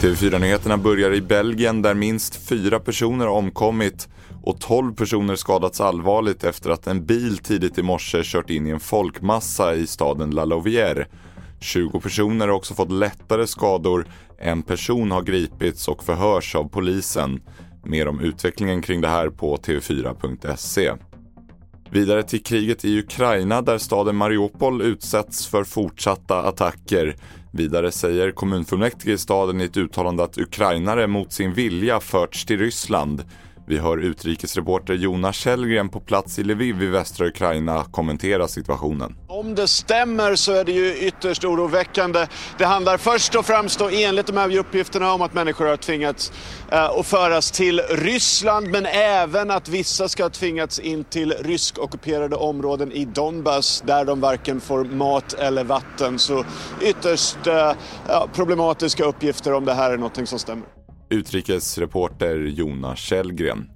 TV4-nyheterna börjar i Belgien där minst fyra personer har omkommit och 12 personer skadats allvarligt efter att en bil tidigt i morse kört in i en folkmassa i staden La Louvière. 20 personer har också fått lättare skador, en person har gripits och förhörs av polisen. Mer om utvecklingen kring det här på tv4.se. Vidare till kriget i Ukraina där staden Mariupol utsätts för fortsatta attacker. Vidare säger kommunfullmäktige i staden i ett uttalande att ukrainare mot sin vilja förts till Ryssland. Vi hör utrikesreporter Jonas Källgren på plats i Lviv i västra Ukraina kommentera situationen. Om det stämmer så är det ju ytterst oroväckande. Det handlar först och främst då enligt de här uppgifterna om att människor har tvingats eh, att föras till Ryssland men även att vissa ska ha tvingats in till ryskockuperade områden i Donbass där de varken får mat eller vatten. Så ytterst eh, problematiska uppgifter om det här är någonting som stämmer utrikesreporter Jonas Källgren.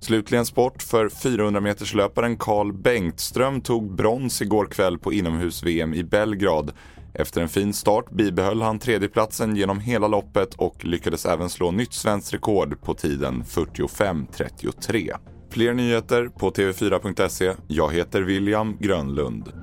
Slutligen sport för 400-meterslöparen Carl Bengtström tog brons igår kväll på inomhus-VM i Belgrad. Efter en fin start bibehöll han tredjeplatsen genom hela loppet och lyckades även slå nytt svenskt rekord på tiden 45.33. Fler nyheter på tv4.se. Jag heter William Grönlund.